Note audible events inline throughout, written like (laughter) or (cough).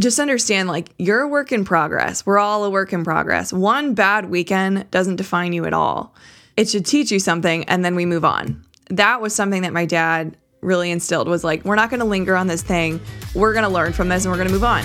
just understand like you're a work in progress. We're all a work in progress. One bad weekend doesn't define you at all. It should teach you something and then we move on. That was something that my dad really instilled was like, we're not going to linger on this thing. We're going to learn from this and we're going to move on.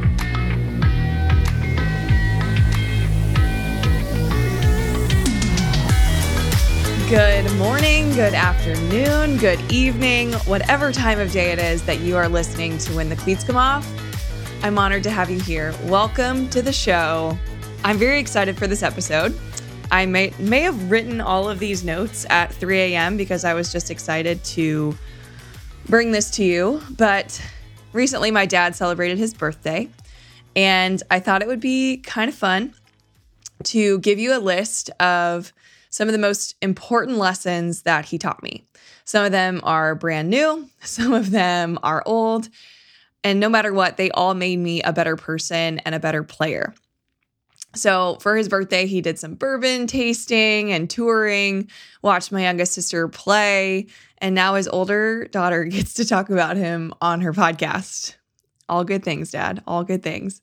Good morning, good afternoon, good evening, whatever time of day it is that you are listening to When the Cleats Come Off. I'm honored to have you here. Welcome to the show. I'm very excited for this episode. I may may have written all of these notes at 3 a.m. because I was just excited to bring this to you. But recently, my dad celebrated his birthday, and I thought it would be kind of fun to give you a list of some of the most important lessons that he taught me. Some of them are brand new, (laughs) some of them are old. And no matter what, they all made me a better person and a better player. So, for his birthday, he did some bourbon tasting and touring, watched my youngest sister play, and now his older daughter (laughs) gets to talk about him on her podcast. All good things, Dad. All good things.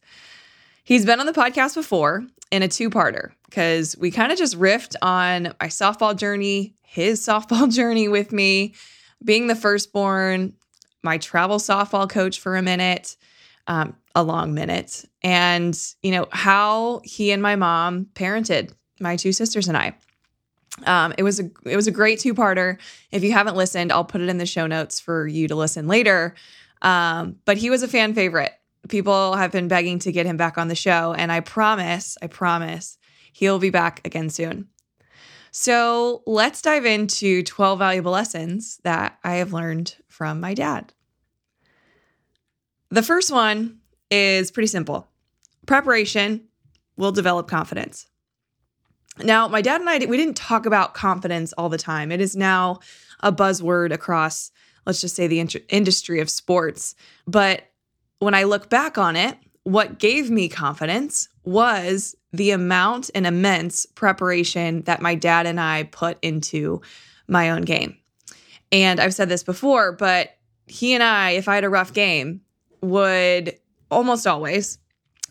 He's been on the podcast before in a two parter because we kind of just riffed on my softball journey, his (laughs) softball journey with me, being the firstborn, my travel softball coach for a minute, um, a long minute, and you know how he and my mom parented my two sisters and I. Um, it was a it was a great two parter. If you haven't listened, I'll put it in the show notes for you to listen later. Um, but he was a fan favorite people have been begging to get him back on the show. And I promise, I promise he'll be back again soon. So let's dive into 12 valuable lessons that I have learned from my dad. The first one is pretty simple preparation will develop confidence. Now, my dad and I, we didn't talk about confidence all the time. It is now a buzzword across, let's just say, the industry of sports. But when I look back on it, what gave me confidence was the amount and immense preparation that my dad and I put into my own game. And I've said this before, but he and I, if I had a rough game, would almost always,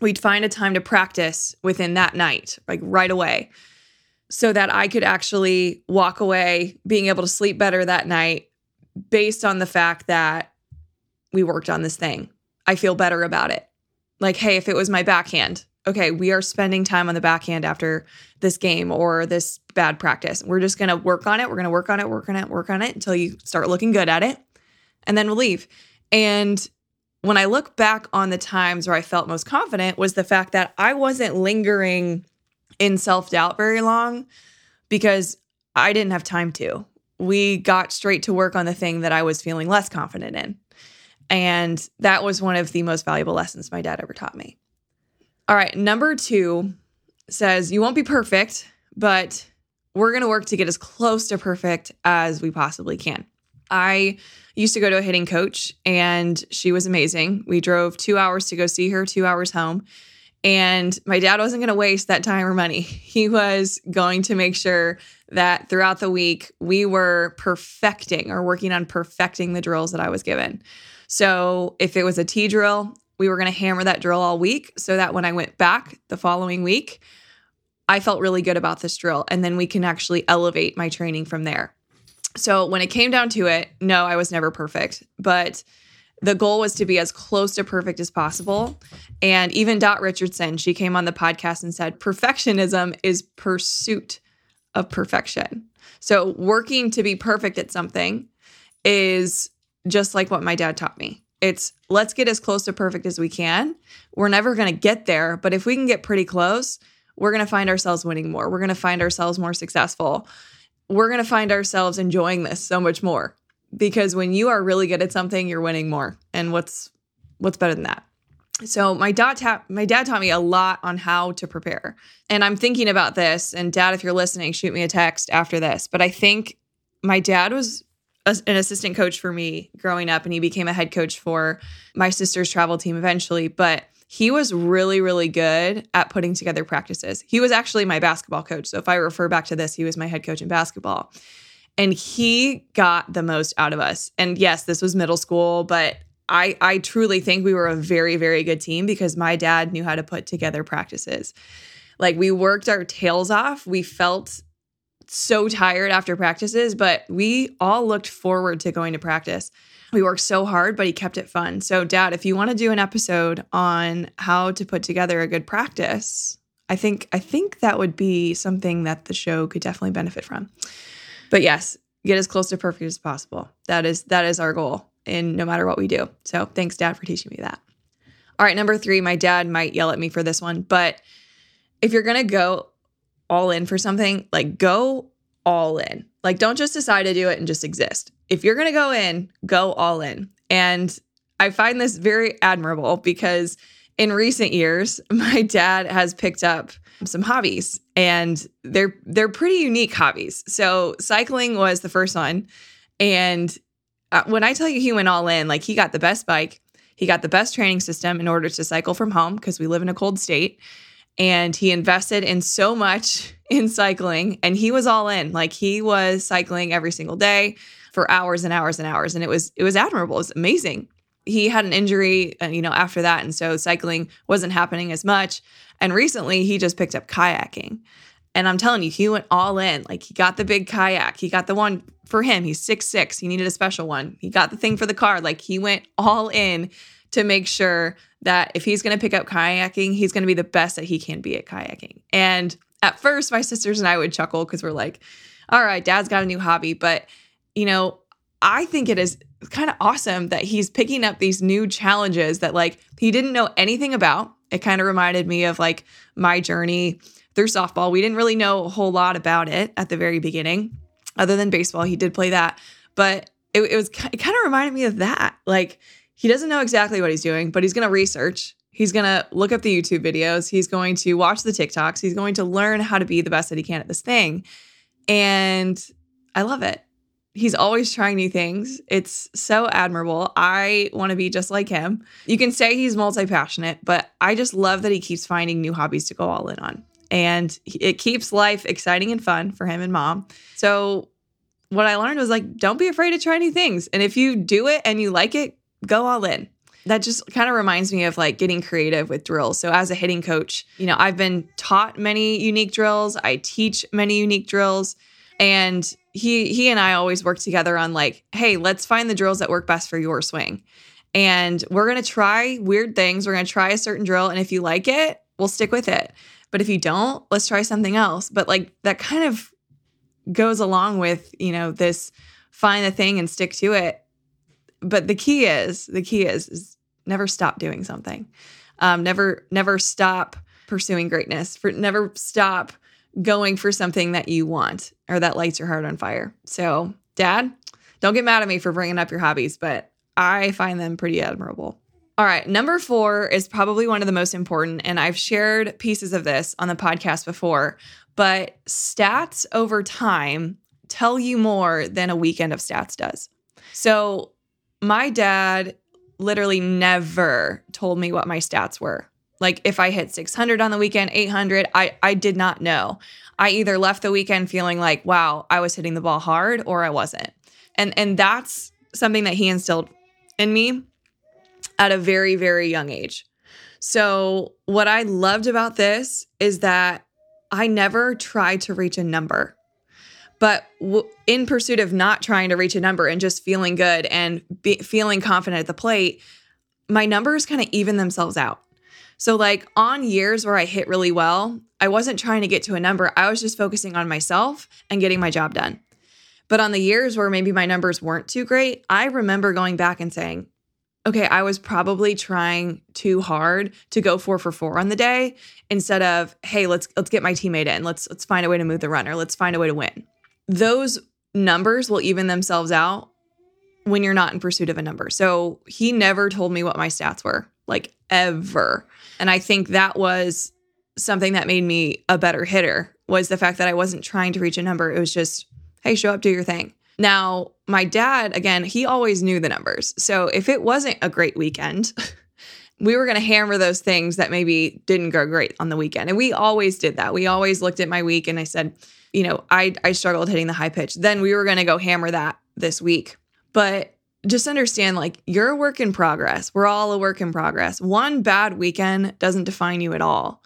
we'd find a time to practice within that night, like right away, so that I could actually walk away being able to sleep better that night based on the fact that we worked on this thing I feel better about it. Like, hey, if it was my backhand, okay, we are spending time on the backhand after this game or this bad practice. We're just going to work on it. We're going to work on it, work on it, work on it until you start looking good at it. And then we'll leave. And when I look back on the times where I felt most confident was the fact that I wasn't lingering in self doubt very long because I didn't have time to. We got straight to work on the thing that I was feeling less confident in. And that was one of the most valuable lessons my dad ever taught me. All right, number two says, You won't be perfect, but we're going to work to get as close to perfect as we possibly can. I used to go to a hitting coach and she was amazing. We drove two hours to go see her, two hours home. And my dad wasn't going to waste that time or money. (laughs) He was going to make sure that throughout the week we were perfecting or working on perfecting the drills that I was given. So if it was a T drill, we were going to hammer that drill all week so that when I went back the following week, I felt really good about this drill. And then we can actually elevate my training from there. So when it came down to it, no, I was never perfect. But the goal was to be as close to perfect as possible. And even Dot Richardson, she came on the podcast and said, perfectionism is pursuit of perfection. So working to be perfect at something is just like what my dad taught me. It's let's get as close to perfect as we can. We're never going to get there, but if we can get pretty close, we're going to find ourselves winning more. We're going to find ourselves more successful. We're going to find ourselves enjoying this so much more because when you are really good at something, you're winning more. And what's what's better than that? So my dad ta- my dad taught me a lot on how to prepare. And I'm thinking about this and dad if you're listening, shoot me a text after this. But I think my dad was an assistant coach for me growing up and he became a head coach for my sister's travel team eventually, but he was really really good at putting together practices. He was actually my basketball coach. So if I refer back to this, he was my head coach in basketball. And he got the most out of us. And yes, this was middle school, but I I truly think we were a very very good team because my dad knew how to put together practices. Like we worked our tails off. We felt so tired after practices, but we all looked forward to going to practice. We worked so hard, but he kept it fun. So, Dad, if you want to do an episode on how to put together a good practice, I think I think that would be something that the show could definitely benefit from. But yes, get as close to perfect as possible. That is that is our goal in no matter what we do. So thanks, Dad, for teaching me that. All right, number three, my dad might yell at me for this one, but if you're gonna go all in for something, like go all in. Like don't just decide to do it and just exist. If you're gonna go in, go all in. And I find this very admirable because in recent years, (laughs) my dad has picked up some hobbies and they're they're pretty unique hobbies. So cycling was the first one and uh, when I tell you he went all in, like he got the best bike, he got the best training system in order to cycle from home because we live in a cold state and he invested in so much (laughs) in cycling and he was all in. Like he was cycling every single day for hours and hours and hours and it was it was admirable. It was amazing he had an injury, uh, you know, after that, and so cycling wasn't happening as much. And recently, he just picked up kayaking, and I'm telling you, he went all in. Like he got the big kayak, he got the one for him. He's six six. He needed a special one. He got the thing for the car. Like he went all in to make sure that if he's going to pick up kayaking, he's going to be the best that he can be at kayaking. And at first, my sisters and I would chuckle because we're like, "All right, Dad's got a new hobby," but you know, I think it is kind of awesome that he's picking up these new challenges that like he didn't know anything about. It kind of reminded me of like my journey through softball. We didn't really know a whole lot about it at the very beginning, other than baseball. He did play that, but it, it was it kind of reminded me of that. Like he doesn't know exactly what he's doing, but he's going to research. He's going to look up the YouTube videos. He's going to watch the TikToks. He's going to learn how to be the best that he can at this thing. And I love it he's always trying new things. It's so admirable. I want to be just like him. You can say he's multi passionate, but I just love that he keeps finding new hobbies to go all in on. And it keeps life exciting and fun for him and mom. So, what I learned was like, don't be afraid to try new things. And if you do it and you like it, go all in. That just kind of reminds me of like getting creative with drills. So, as a hitting coach, you know, I've been taught many unique drills, I teach many unique drills. And he he and I always work together on like, hey, let's find the drills that work best for your swing. And we're going to try weird things. We're going to try a certain drill and if you like it, we'll stick with it. But if you don't, let's try something else. But like that kind of goes along with, you know, this find the thing and stick to it. But the key is, the key is, is never stop doing something. Um, never, never stop pursuing greatness. For never stop going for something that you want or that lights your heart on fire. So, dad, don't get mad at me for bringing up your hobbies, but I find them pretty admirable. All right, number four is probably one of the most important, and I've shared pieces of this on the podcast before, but stats over time tell you more than a weekend of stats does. So, my dad literally never told me what my stats were. Like if I hit 600 on the weekend, 800, I I did not know. I either left the weekend feeling like, wow, I was hitting the ball hard or I wasn't. And and that's something that he instilled in me at a very very young age. So, what I loved about this is that I never tried to reach a number. But w- in pursuit of not trying to reach a number and just feeling good and be- feeling confident at the plate, my numbers kind of even themselves out. So, like on years where I hit really well, I wasn't trying to get to a number. I was just focusing on myself and getting my job done. But on the years where maybe my numbers weren't too great, I remember going back and saying, okay, I was probably trying too hard to go four for four on the day instead of, hey, let's let's get my teammate in. Let's let's find a way to move the runner. Let's find a way to win. Those numbers will even themselves out when you're not in pursuit of a number. So he never told me what my stats were, like ever. And I think that was something that made me a better hitter was the fact that I wasn't trying to reach a number. It was just, hey, show up, do your thing. Now, my dad, again, he always knew the numbers. So if it wasn't a great weekend, (laughs) we were going to hammer those things that maybe didn't go great on the weekend. And we always did that. We always looked at my week and I said, you know, I I struggled hitting the high pitch. Then we were going to go hammer that this week. But just understand like you're a work in progress. We're all a work in progress. One bad weekend doesn't define you at all.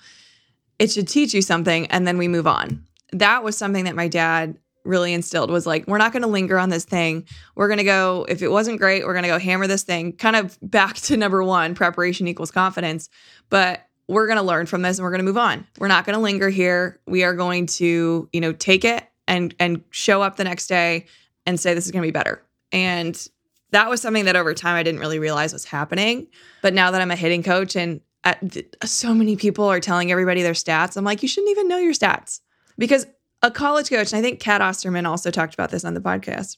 It should teach you something and then we move on. That was something that my dad really instilled was like we're not going to linger on this thing. We're going to go if it wasn't great, we're going to go hammer this thing. Kind of back to number 1, preparation equals confidence, but we're going to learn from this and we're going to move on. We're not going to linger here. We are going to, you know, take it and and show up the next day and say this is going to be better. And that was something that over time I didn't really realize was happening. But now that I'm a hitting coach and at, so many people are telling everybody their stats, I'm like, you shouldn't even know your stats because a college coach, and I think Cat Osterman also talked about this on the podcast.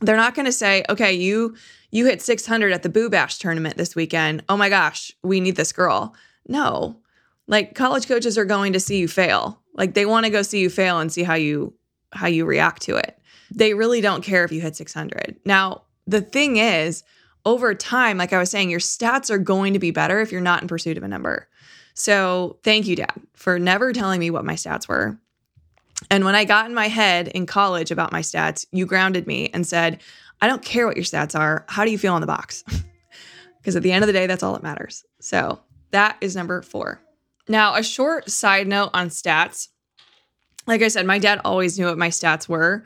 They're not going to say, okay, you you hit 600 at the Boo Bash tournament this weekend. Oh my gosh, we need this girl. No, like college coaches are going to see you fail. Like they want to go see you fail and see how you how you react to it. They really don't care if you hit 600. Now, the thing is, over time, like I was saying, your stats are going to be better if you're not in pursuit of a number. So, thank you, Dad, for never telling me what my stats were. And when I got in my head in college about my stats, you grounded me and said, I don't care what your stats are. How do you feel on the box? (laughs) Because at the end of the day, that's all that matters. So, that is number four. Now, a short side note on stats. Like I said, my dad always knew what my stats were.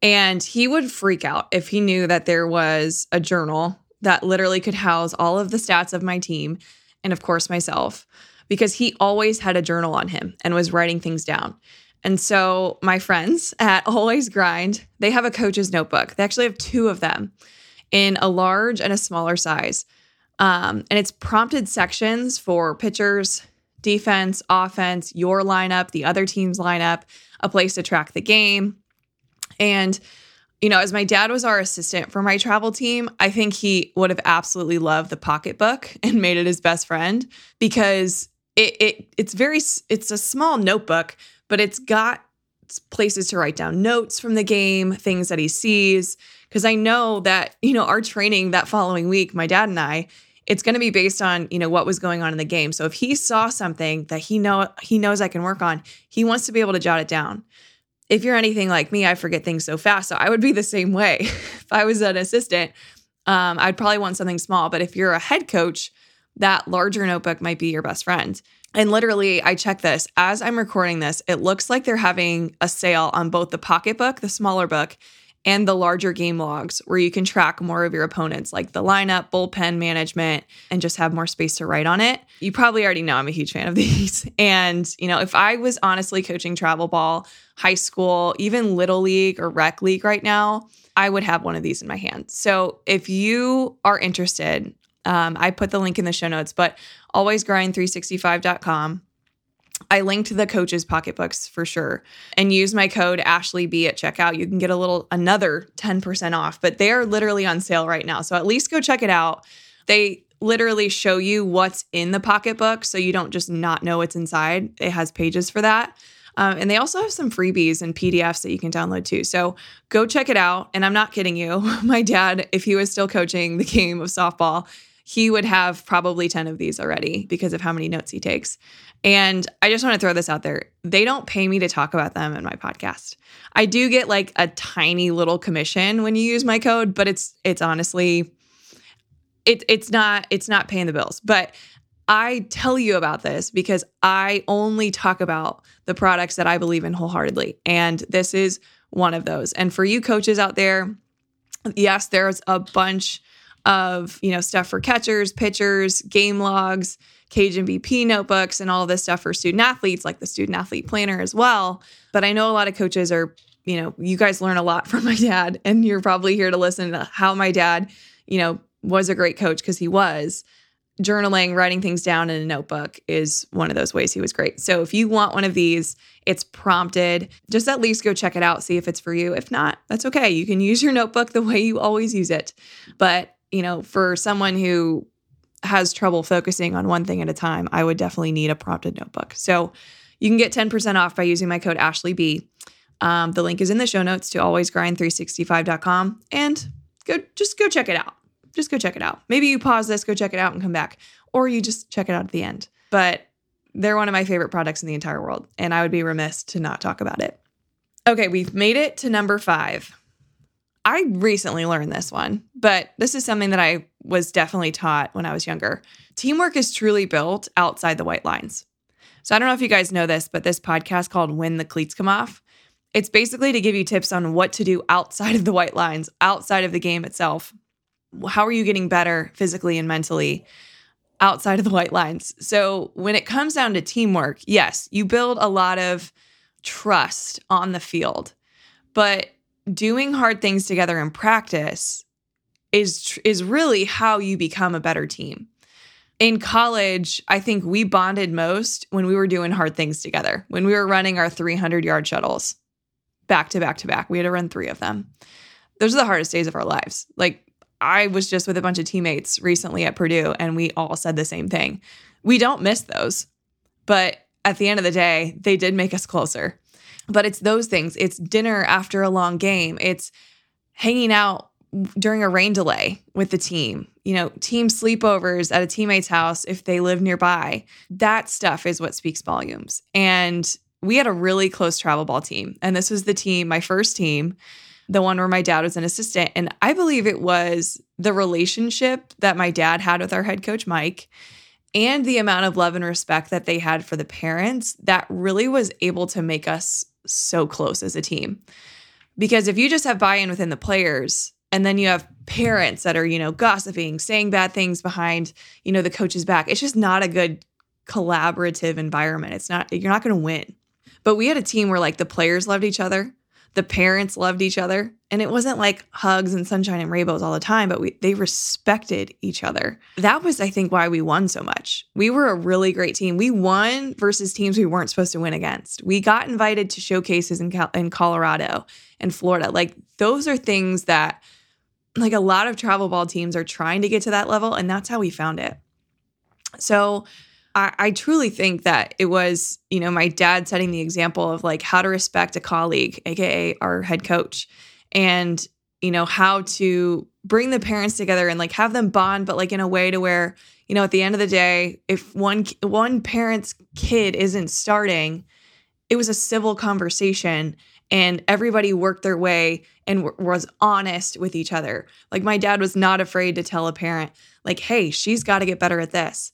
And he would freak out if he knew that there was a journal that literally could house all of the stats of my team and, of course, myself, because he always had a journal on him and was writing things down. And so, my friends at (laughs) Always Grind, they have a coach's notebook. They actually have two of them in a large and a smaller size. Um, and it's prompted sections for pitchers, defense, offense, your lineup, the other team's lineup, a place to track the game, and, you know, as my dad was our assistant for my travel team, I think he would have absolutely loved the pocketbook (laughs) and made it his best friend because it, it it's very it's a small notebook, but it's got places to write down notes from the game, things that he sees. Because I know that, you know, our training that following week, my dad and I, it's going to be based on you know what was going on in the game so if he saw something that he know he knows i can work on he wants to be able to jot it down if you're anything like me, I forget things so fast. So I would be the same way. (laughs) if I was an assistant, um, I'd probably want something small. But if you're a head coach, that larger notebook might be your best friend. And literally, I check this as I'm recording this. It looks like they're having a sale on both the pocketbook, the smaller book, and the larger game logs where you can track more of your opponents, like the lineup, bullpen management, and just have more space to write on it. You probably already know I'm a huge fan of (laughs) these. And, you know, if I was honestly coaching travel ball, high school, even little league or rec league right now, I would have one of these in my hand. So if you are interested, um, I put the link in the show notes, but alwaysgrind365.com I linked the coaches pocketbooks for sure and use my code Ashley B at checkout. You can get a little another 10% off, but they are literally on sale right now. So at least go check it out. They literally show you what's in the pocketbook so you don't just not know what's inside. It has pages for that. Um, and they also have some freebies and PDFs that you can download too. So go check it out. And I'm not kidding you. (laughs) My dad, if he was still coaching the game of softball, he would have probably 10 of these already because of how many notes he takes. And I just want to throw this out there. They don't pay me to talk about them in my podcast. I do get like a tiny little commission when you use my code, but it's it's honestly it, it's not it's not paying the bills. But I tell you about this because I only talk about the products that I believe in wholeheartedly. And this is one of those. And for you coaches out there, yes, there's a bunch of, you know, stuff for catchers, pitchers, game logs, Cage MVP notebooks, and all this stuff for student athletes, like the student athlete planner as well. But I know a lot of coaches are, you know, you guys learn a lot (laughs) from my dad, and you're probably here to listen to how my dad, you know, was a great coach because he was journaling, writing things down in a notebook is one of those ways he was great. So if you want one of these, it's prompted. Just at least go check it out, see if it's for you. If not, that's okay. You can use your notebook the way you always use it. But, you know, for someone who has trouble focusing on one thing at a time, I would definitely need a prompted notebook. So you can get 10% off by using my code Ashley B. Um, the link is in the show notes to alwaysgrind365.com and go just go check it out just go check it out. Maybe you pause this, go check it out, and come back, or you just check it out at the end. But they're one of my favorite products in the entire world, and I would be remiss to not talk about it. Okay, we've made it to number five. I recently learned this one, but this is something that I was definitely taught when I was younger. Teamwork is truly built outside the white lines. So I don't know if you guys know this, but this podcast called When the Cleats Come Off, it's basically to give you tips on what to do outside of the white lines, outside of the game itself, how are you getting better physically and mentally outside of the white lines? So when it comes down to teamwork, yes, you build a lot of trust on the field, but doing hard things together in practice is is really how you become a better team. In college, I think we bonded most when we were doing hard things together. When we were running our 300 yard shuttles back to back to back, we had to run 3 of them. Those are the hardest days of our lives. Like I was just with a bunch of teammates recently at Purdue, and we all said the same thing. We don't miss those, but at the end of the day, they did make us closer. But it's those things. It's dinner after a long game. It's hanging out during a rain delay with the team. You know, team sleepovers at a teammate's house if they live nearby. That stuff is what speaks volumes. And we had a really close travel ball team. And this was the team, my first team the one where my dad was an assistant. And I believe it was the relationship that my dad had with our head coach, Mike, and the amount of love and respect that they had for the parents that really was able to make us so close as a team. Because if you just have buy in within the players, and then you have parents that are, you know, gossiping, saying bad things behind, you know, the coach's back. It's just not a good collaborative environment. It's not, you're not going to win. But we had a team where like the players loved each other the parents loved each other. And it wasn't like hugs and sunshine and rainbows all the time but we, they respected each other. That was i think why we won so much. We were a really great team. We won versus teams we weren't supposed to win against. We got invited to showcases in, Cal- in colorado and florida. Like those are things that like a lot of travel ball teams are trying to get to that level and that's how we found it. So I, I truly think that it was, you know, my dad setting the example of like how to respect a colleague, aka our head coach, and you know how to bring the parents together and like have them bond, but like in a way to where you know at the end of the day, if one one parent's kid isn't starting, it was a civil conversation and everybody worked their way and w- was honest with each other. Like my dad was not afraid to tell a parent like, "Hey, she's got to get better at this."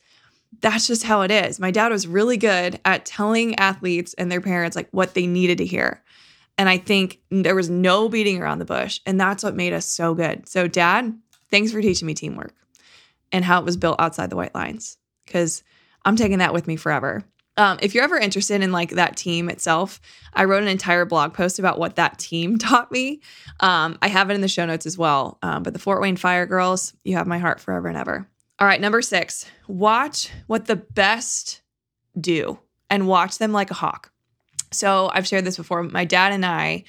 That's just how it is. My dad was really good at telling athletes and their parents like what they needed to hear. And I think there was no beating around the bush. And that's what made us so good. So, dad, thanks for teaching me teamwork and how it was built outside the white lines because I'm taking that with me forever. Um, if you're ever interested in like that team itself, I wrote an entire blog post about what that team (laughs) taught me. Um, I have it in the show notes as well. Um, but the Fort Wayne Fire Girls, you have my heart forever and ever. All right, number six, watch what the best do and watch them like a hawk. So I've shared this before. My dad and I,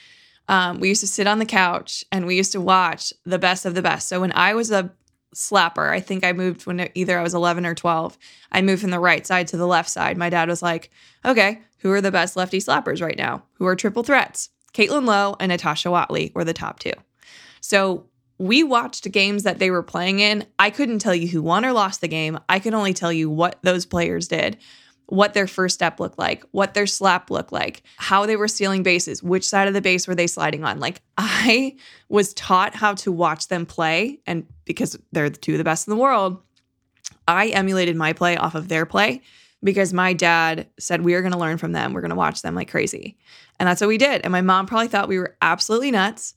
um, we used to sit on the couch and we used to watch the best of the best. So when I was a slapper, I think I moved when either I was 11 or 12, I moved from the right side to the left side. My dad was like, okay, who are the best lefty slappers right now? Who are triple threats? Caitlin Lowe and Natasha Watley were the top two. So we watched games that they were playing in. I couldn't tell you who won or lost the game. I could only tell you what those players did, what their first step looked like, what their slap looked like, how they were stealing bases, which side of the base were they sliding on. Like (laughs) I was taught how to watch them play. And because they're the two of the best in the world, I emulated my play off of their play. because my dad said we are going to learn from them. We're going to watch them like crazy. And that's what we did. And my mom probably thought we were absolutely nuts.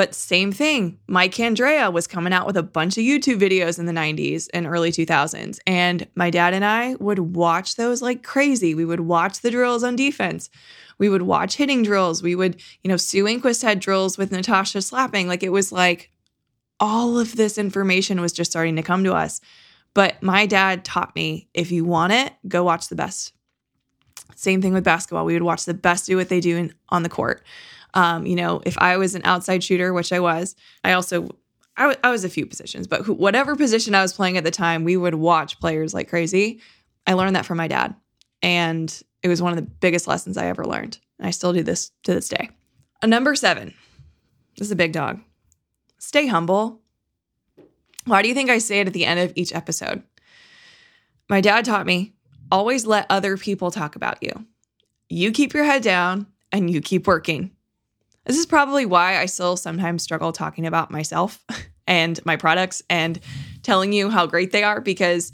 But same thing, Mike Candrea was coming out with a bunch of YouTube videos in the 90s and early 2000s. And my dad and I would watch those like crazy. We would watch the drills on defense. We would watch hitting drills. We would, you know, Sue Enquist had drills with Natasha slapping. Like it was like all of this information was just starting to come to us. But my dad taught me if you want it, go watch the best. Same thing with basketball. We would watch the best do what they do in, on the court. Um, you know, if I was an outside shooter, which I was, I also I, w- I was a few positions, but whatever position I was playing at the time, we would watch players like crazy. I learned that from my dad, and it was one of the biggest lessons I ever learned. And I still do this to this day. A number seven. This is a big dog. Stay humble. Why do you think I say it at the end of each episode? My dad taught me always let other people talk about you. You keep your head down and you keep working. This is probably why I still sometimes struggle talking about myself (laughs) and my products and telling you how great they are because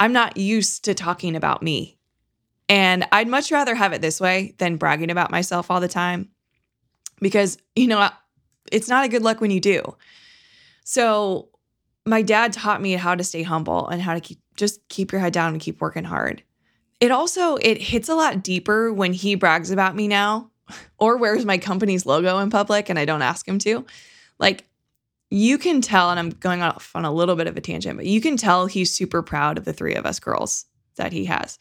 I'm not used to talking about me. And I'd much rather have it this way than bragging about myself all the time because, you know, it's not a good luck when you do. So, my dad taught me how to stay humble and how to keep just keep your head down and keep working hard. It also it hits a lot deeper when he brags about me now or wears my company's logo in public and I don't ask him to. Like you can tell, and I'm going off on a little bit of a tangent, but you can tell he's super proud of the three of us girls that he has.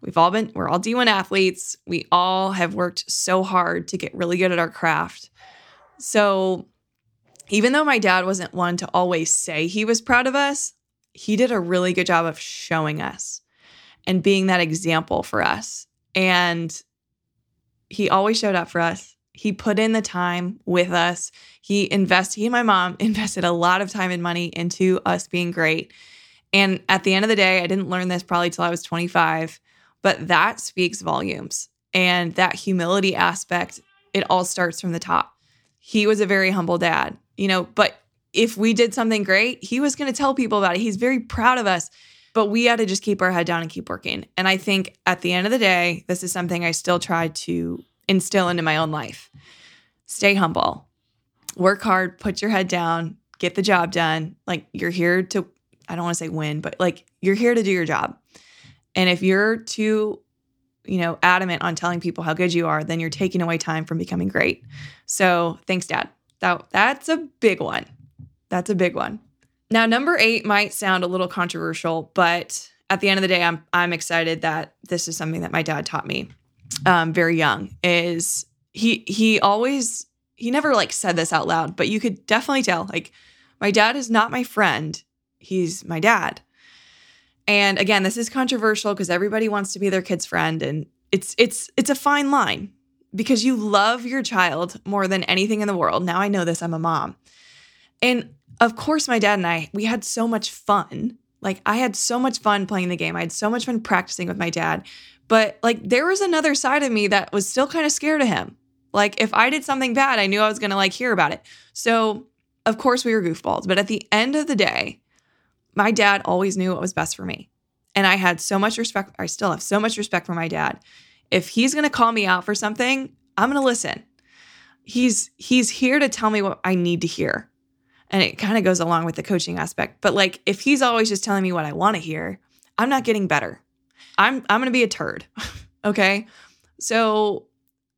We've all been, we're all D1 athletes. We all have worked so hard to get really good at our craft. So even though my dad wasn't one to always say he was proud of us, he did a really good job of showing us and being that example for us. And he always showed up for us. He put in the time with us. He invested, he and my mom (laughs) invested a lot of time and money into us being great. And at the end of the day, I didn't learn this probably till I was 25, but that speaks volumes. And that humility aspect, it all starts from the top. He was a very humble dad, you know, but if we did something great, he was going to tell people about it. He's very proud of us, but we had to just keep our head down and keep working. And I think at the end of the day, this is something I still try to instill into my own life. Stay humble, work hard, put your head down, get the job done. Like you're here to, I don't want to say win, but like you're here to do your job. And if you're too, you know, adamant on telling people how good you are, then you're taking away time from becoming great. So thanks, Dad. That that's a big one. That's a big one. Now, number eight might sound a little controversial, but at the end of the day, I'm I'm excited that this is something that my dad taught me um, very young is he he always he never like said this out loud, but you could definitely tell like my dad is not my friend. He's my dad. And again, this is controversial because everybody wants to be their kid's friend and it's it's it's a fine line because you love your child more than anything in the world. Now I know this, I'm a mom. And of course my dad and I we had so much fun. Like I had so much fun playing the game. I had so much fun practicing with my dad. But like there was another side of me that was still kind of scared of him. Like if I did something bad, I knew I was going to like hear about it. So, of course we were goofballs, but at the end of the day, my dad always knew what was best for me. And I had so much respect, I still have so much respect for my dad. If he's going to call me out for something, I'm going to listen. He's he's here to tell me what I need to hear. And it kind of goes along with the coaching aspect. But like if he's always just telling me what I want to hear, I'm not getting better. I'm I'm going to be a turd. (laughs) okay? So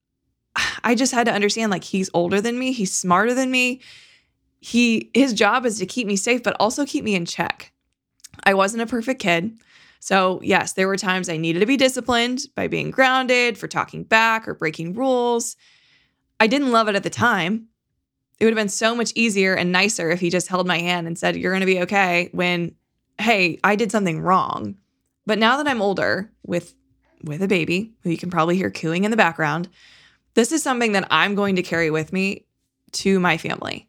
(sighs) I just had to understand like he's older than me, he's smarter than me. He his job is to keep me safe but also keep me in check. I wasn't a perfect kid. So, yes, there were times I needed to be disciplined by being grounded for talking back or breaking rules. I didn't love it at the time. It would have been so much easier and nicer if he just held my hand and said, You're going to be okay when, hey, I did something wrong. But now that I'm older with with a baby who you can probably hear cooing in the background, this is something that I'm going to carry with me to my family.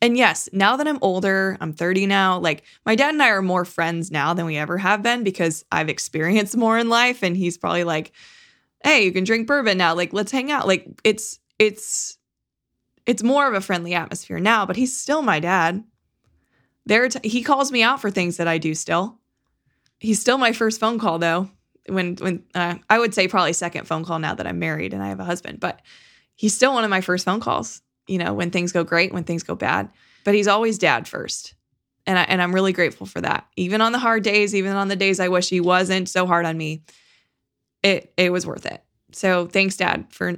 And yes, now that I'm older, I'm 30 now, like my dad and I are more friends now than we ever have been because I've experienced more in life and he's probably like, "Hey, you can drink bourbon now, like let's hang out." Like it's it's it's more of a friendly atmosphere now, but he's still my dad. There t- he calls me out for things that I do still. He's still my first phone call though. when when uh, I would say probably second phone call now that I'm married and I have a husband, but he's still one of my first phone calls. You know, when things go great, when things go bad, but he's always dad first. And I and I'm really grateful for that. Even on the hard days, even on the days I wish he wasn't so hard on me, it it was worth it. So thanks dad for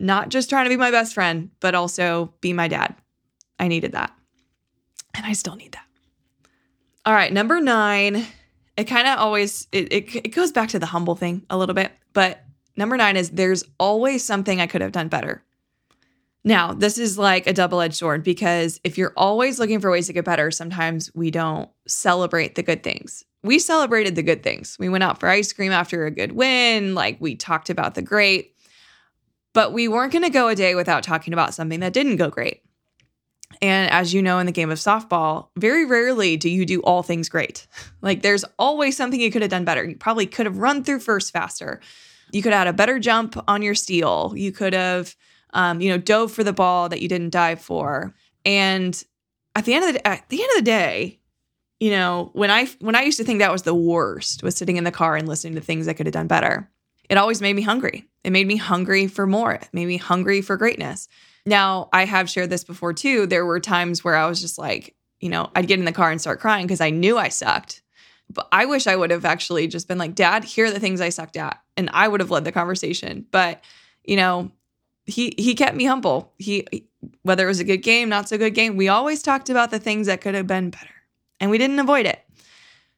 not just trying to be my best friend, but also be my dad. I needed that. And I still need that. All right, number 9 it kind of always it, it, it goes back to the humble thing a little bit but number nine is there's always something i could have done better now this is like a double-edged sword because if you're always looking for ways to get better sometimes we don't celebrate the good things we celebrated the good things we went out for ice cream after a good win like we talked about the great but we weren't going to go a day without talking about something that didn't go great and as you know, in the game of softball, very rarely do you do all things great. (laughs) Like there's always something you could have done better. You probably could have run through first faster. You could have had a better jump on your steal. You could have, um, you know, dove for the ball that you didn't dive for. And at the end of the at the end of the day, you know, when I when I used to think that was the worst, was sitting in the car and listening to things I could have done better. It always made me hungry. It made me hungry for more. It made me hungry for greatness. Now, I have shared this before too. There were times where I was just like, you know, I'd get in the car and start crying because I knew I sucked. But I wish I would have actually just been like, Dad, here are the things I sucked at. And I would have led the conversation. But, you know, he he kept me humble. He whether it was a good game, not so good game, we always talked about the things that could have been better. And we didn't avoid it.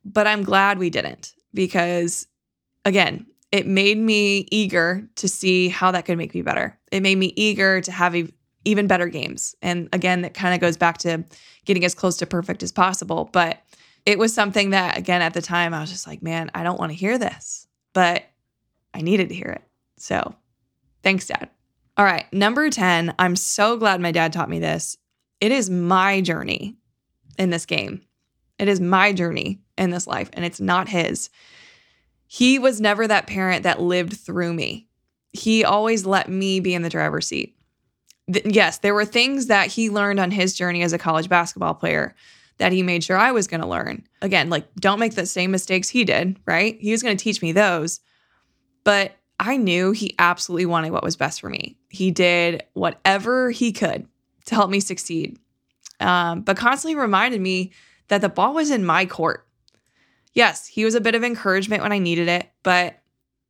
But I'm glad we didn't because again, it made me eager to see how that could make me better. It made me eager to have even better games. And again, that kind of goes back to getting as close to perfect as possible. But it was something that, again, at the time, I was just like, man, I don't want to hear this, but I needed to hear it. So thanks, Dad. All right, number 10. I'm so glad my dad taught me this. It is my journey in this game. It is my journey in this life, and it's not his. He was never that parent that lived through me. He always let me be in the driver's seat. Th- yes, there were things that he learned on his journey as a college basketball player that he made sure I was going to learn. Again, like don't make the same mistakes he did, right? He was going to teach me those. But I knew he absolutely wanted what was best for me. He did whatever he could to help me succeed, um, but constantly reminded me that the ball was in my court yes, he was a bit of encouragement when I needed it, but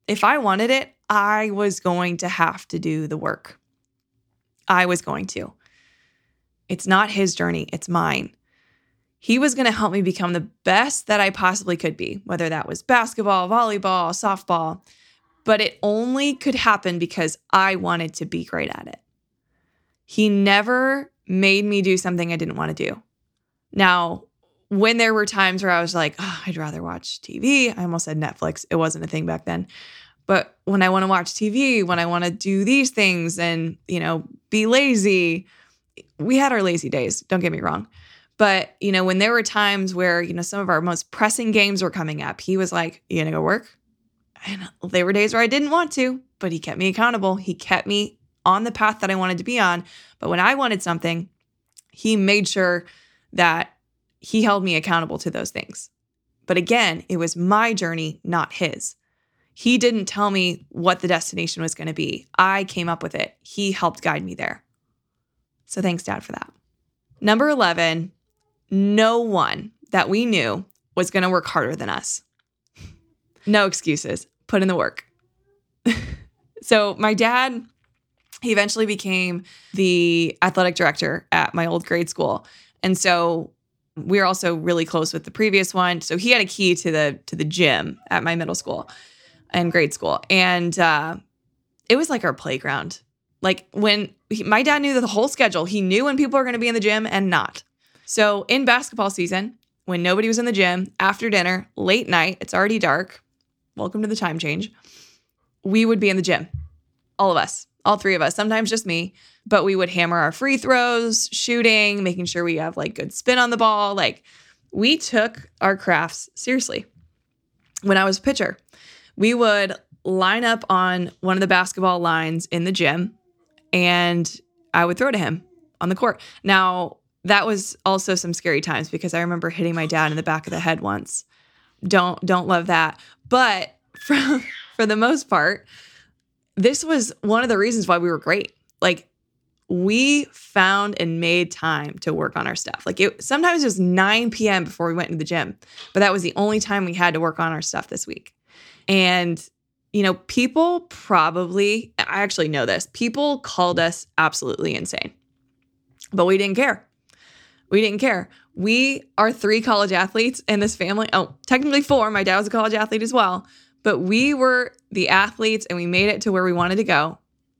if I wanted it, I was going to have to do the work. I was going to. It's not his journey, it's mine. He was going to help me become the best that I possibly could be, whether that was basketball, volleyball, softball, but it only could happen because I wanted to be great at it. He never made me do something I didn't want to do. Now, when there were times where I was like, oh, I'd rather watch TV. I almost said Netflix. It wasn't a thing back then. But when I want to watch TV, when I want to do these things and, you know, be lazy, we had our lazy days, don't get me wrong. But, you know, when there were times where, you know, some of our most pressing games were coming up, he was like, You gonna go work? And there were days where I didn't want to, but he kept me accountable. He kept me on the path that I wanted to be on. But when I wanted something, he made sure that he held me accountable to those things. But again, it was my journey, not his. He didn't tell me what the destination was going to be. I came up with it. He helped guide me there. So thanks, Dad, for that. Number 11, no one that we knew was going to work harder than us. No excuses. Put in the work. (laughs) so my dad, he eventually became the athletic director at my old grade school. And so we are also really close with the previous one. So he had a key to the to the gym at my middle school and grade school, and uh, it was like our playground. Like when he, my dad knew the whole schedule, he knew when people were going to be in the gym and not. So in basketball season, when nobody was in the gym, after dinner, late night, it's already dark. Welcome to the time change. We would be in the gym, all of us, all three of us, sometimes just me, but we would hammer our free throws, shooting, making sure we have like good spin on the ball. Like we took our crafts seriously. When I was a pitcher, we would line up on one of the basketball lines in the gym and I would throw to him on the court. Now, that was also some scary times because I remember hitting my dad in the back of the head once. Don't don't love that. But (laughs) for, for the most part, this was one of the reasons why we were great. Like we found and made time to work on our stuff. Like it sometimes it was 9 p.m. before we went to the gym, but that was the only time we had to work on our stuff this week. And you know, people probably I actually know this. People called us absolutely insane. But we didn't care. We didn't care. We are three college athletes in this family. Oh, technically four. My dad was a college athlete as well. But we were the athletes and we made it to where we wanted to go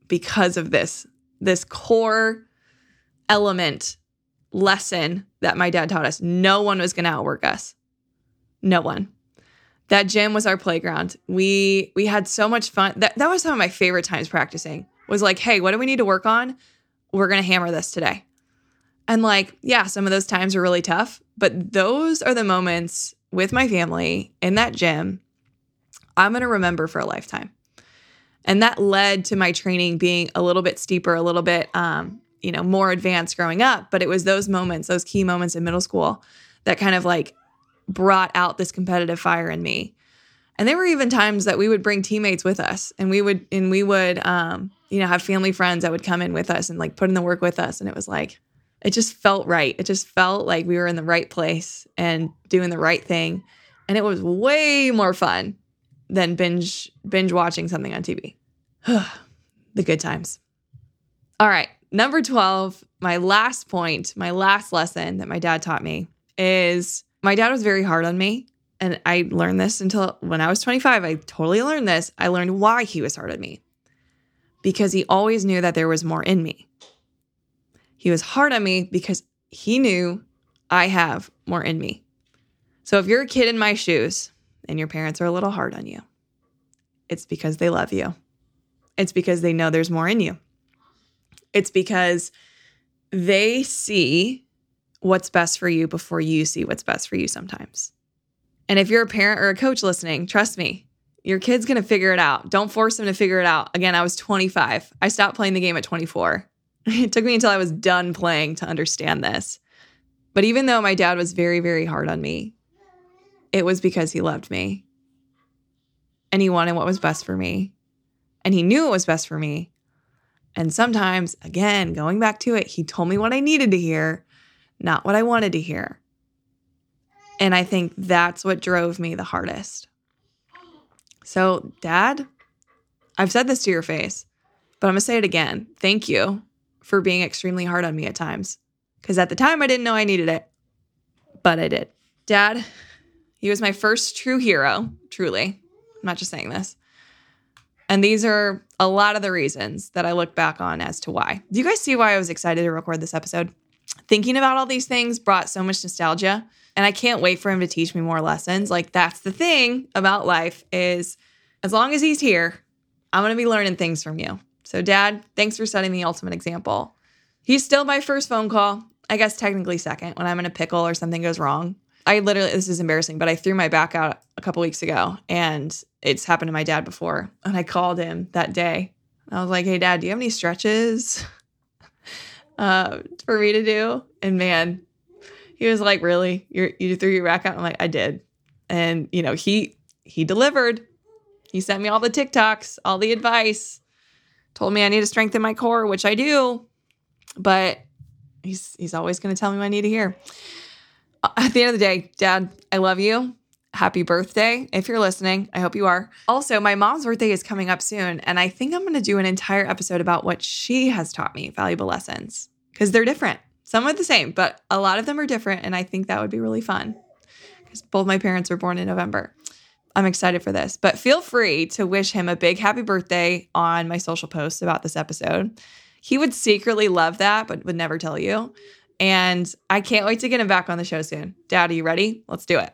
because of this, this core element lesson that my dad taught us. No one was going to outwork us. No one. That gym was our playground. We we had so much fun. That that was some of my favorite times practicing. Was like, "Hey, what do we need to work on? We're going to hammer this today." And like, yeah, some of those times are really tough, but those are the moments with my family in that gym I'm going to remember for a lifetime. And that led to my training being a little bit steeper, a little bit, um, you know, more advanced growing up. But it was those moments, those key moments in middle school that kind of like brought out this competitive fire in me. And there were even times that we would bring teammates with us and we would, and we would, um, you know, have family friends that would come in with us and like put in the work with us. And it was like, it just felt right. It just felt like we were in the right place and doing the right thing. And it was way more fun than binge binge watching something on TV. (sighs) the good times. All right, number 12, my last point, my last lesson that my dad taught me is my dad was very hard on me and I learned this until when I was 25. I totally learned this. I learned why he was hard on me. Because he always knew that there was more in me. He was hard on me because he knew I have more in me. So if you're a kid in my shoes, and your parents are a little hard on you, it's because they love you. It's because they know there's more in you. It's because they see what's best for you before you see what's best for you sometimes. And if you're a parent or a coach listening, trust me, your kid's gonna figure it out. Don't force them to figure it out. Again, I was 25. I stopped playing the game at 24. (laughs) It took me until I was done playing to understand this. But even though my dad was very, very hard on me, it was because he loved me and he wanted what was best for me. And he knew it was best for me. And sometimes, again, going back to it, he told me what I needed to hear, not what I wanted to hear. And I think that's what drove me the hardest. So, Dad, I've said this to your face, but I'm to say it again. Thank you for being extremely hard on me at times. Because at the time, I didn't know I needed it, but I did. Dad, he was my first true hero, truly. I'm not just saying this. And these are a lot of the reasons that I look back on as to why. Do you guys see why I was excited to record this episode? Thinking about all these things brought so much nostalgia, and I can't wait for him to teach me more lessons. Like that's the thing about life is as long as he's here, I'm going to be learning things from you. So dad, thanks for setting the ultimate example. He's still my first phone call. I guess technically second when I'm in a pickle or something goes wrong. I literally, this is embarrassing, but I threw my back out a couple weeks ago and it's happened to my dad before. And I called him that day. I was like, hey, dad, do you have any stretches (laughs) uh, for me to do? And man, he was like, really? you you threw your back out? I'm like, I did. And, you know, he, he delivered. He sent me all the TikToks, all the advice, told me I need to strengthen my core, which I do. But he's, he's always going to tell me what I need to hear at the end of the day, Dad, I love you. Happy birthday. If you're listening, I hope you are. Also, my mom's birthday is coming up soon, and I think I'm going to do an entire episode about what she has taught me valuable lessons because they're different. Some are the same, but a lot of them are different, and I think that would be really fun because both my parents were born in November. I'm excited for this, but feel free to wish him a big happy birthday on my social posts about this episode. He would secretly love that, but would never tell you. And I can't wait to get him back on the show soon. Dad, are you ready? Let's do it.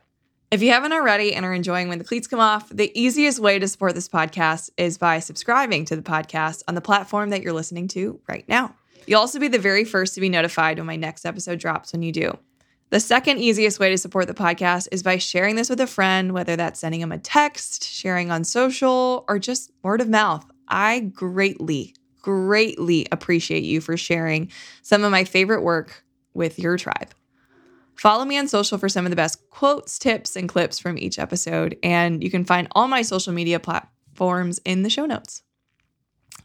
If you haven't already and are enjoying when the cleats come off, the easiest way to support this podcast is by subscribing to the podcast on the platform that you're listening to right now. You'll also be the very first to be notified when my next episode drops when you do. The second easiest way to support the podcast is by sharing this with a friend, whether that's sending them a text, sharing on social, or just word of mouth. I greatly, greatly appreciate you for sharing some of my favorite work with your tribe. Follow me on social for some of the best quotes, tips, and clips from each episode. And you can find all my social media platforms in the show notes.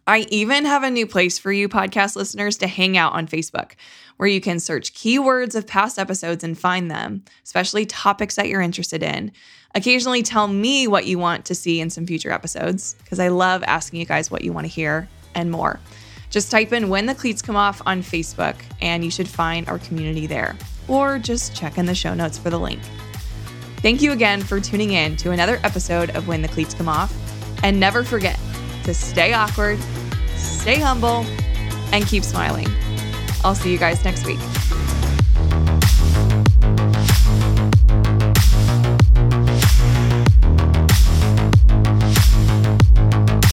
I even have a new place for you podcast listeners to hang out on Facebook, where you can search keywords of past episodes and find them, especially topics that you're interested in. Occasionally tell me what you want to see in some future episodes, because I love asking you guys what you want to hear and more. Just type in When the Cleats Come Off on Facebook, and you should find our community there or just check in the show notes for the link. Thank you again for tuning in to another episode of When the Cleats Come Off. And never forget to stay awkward, stay humble, and keep smiling. I'll see you guys next week.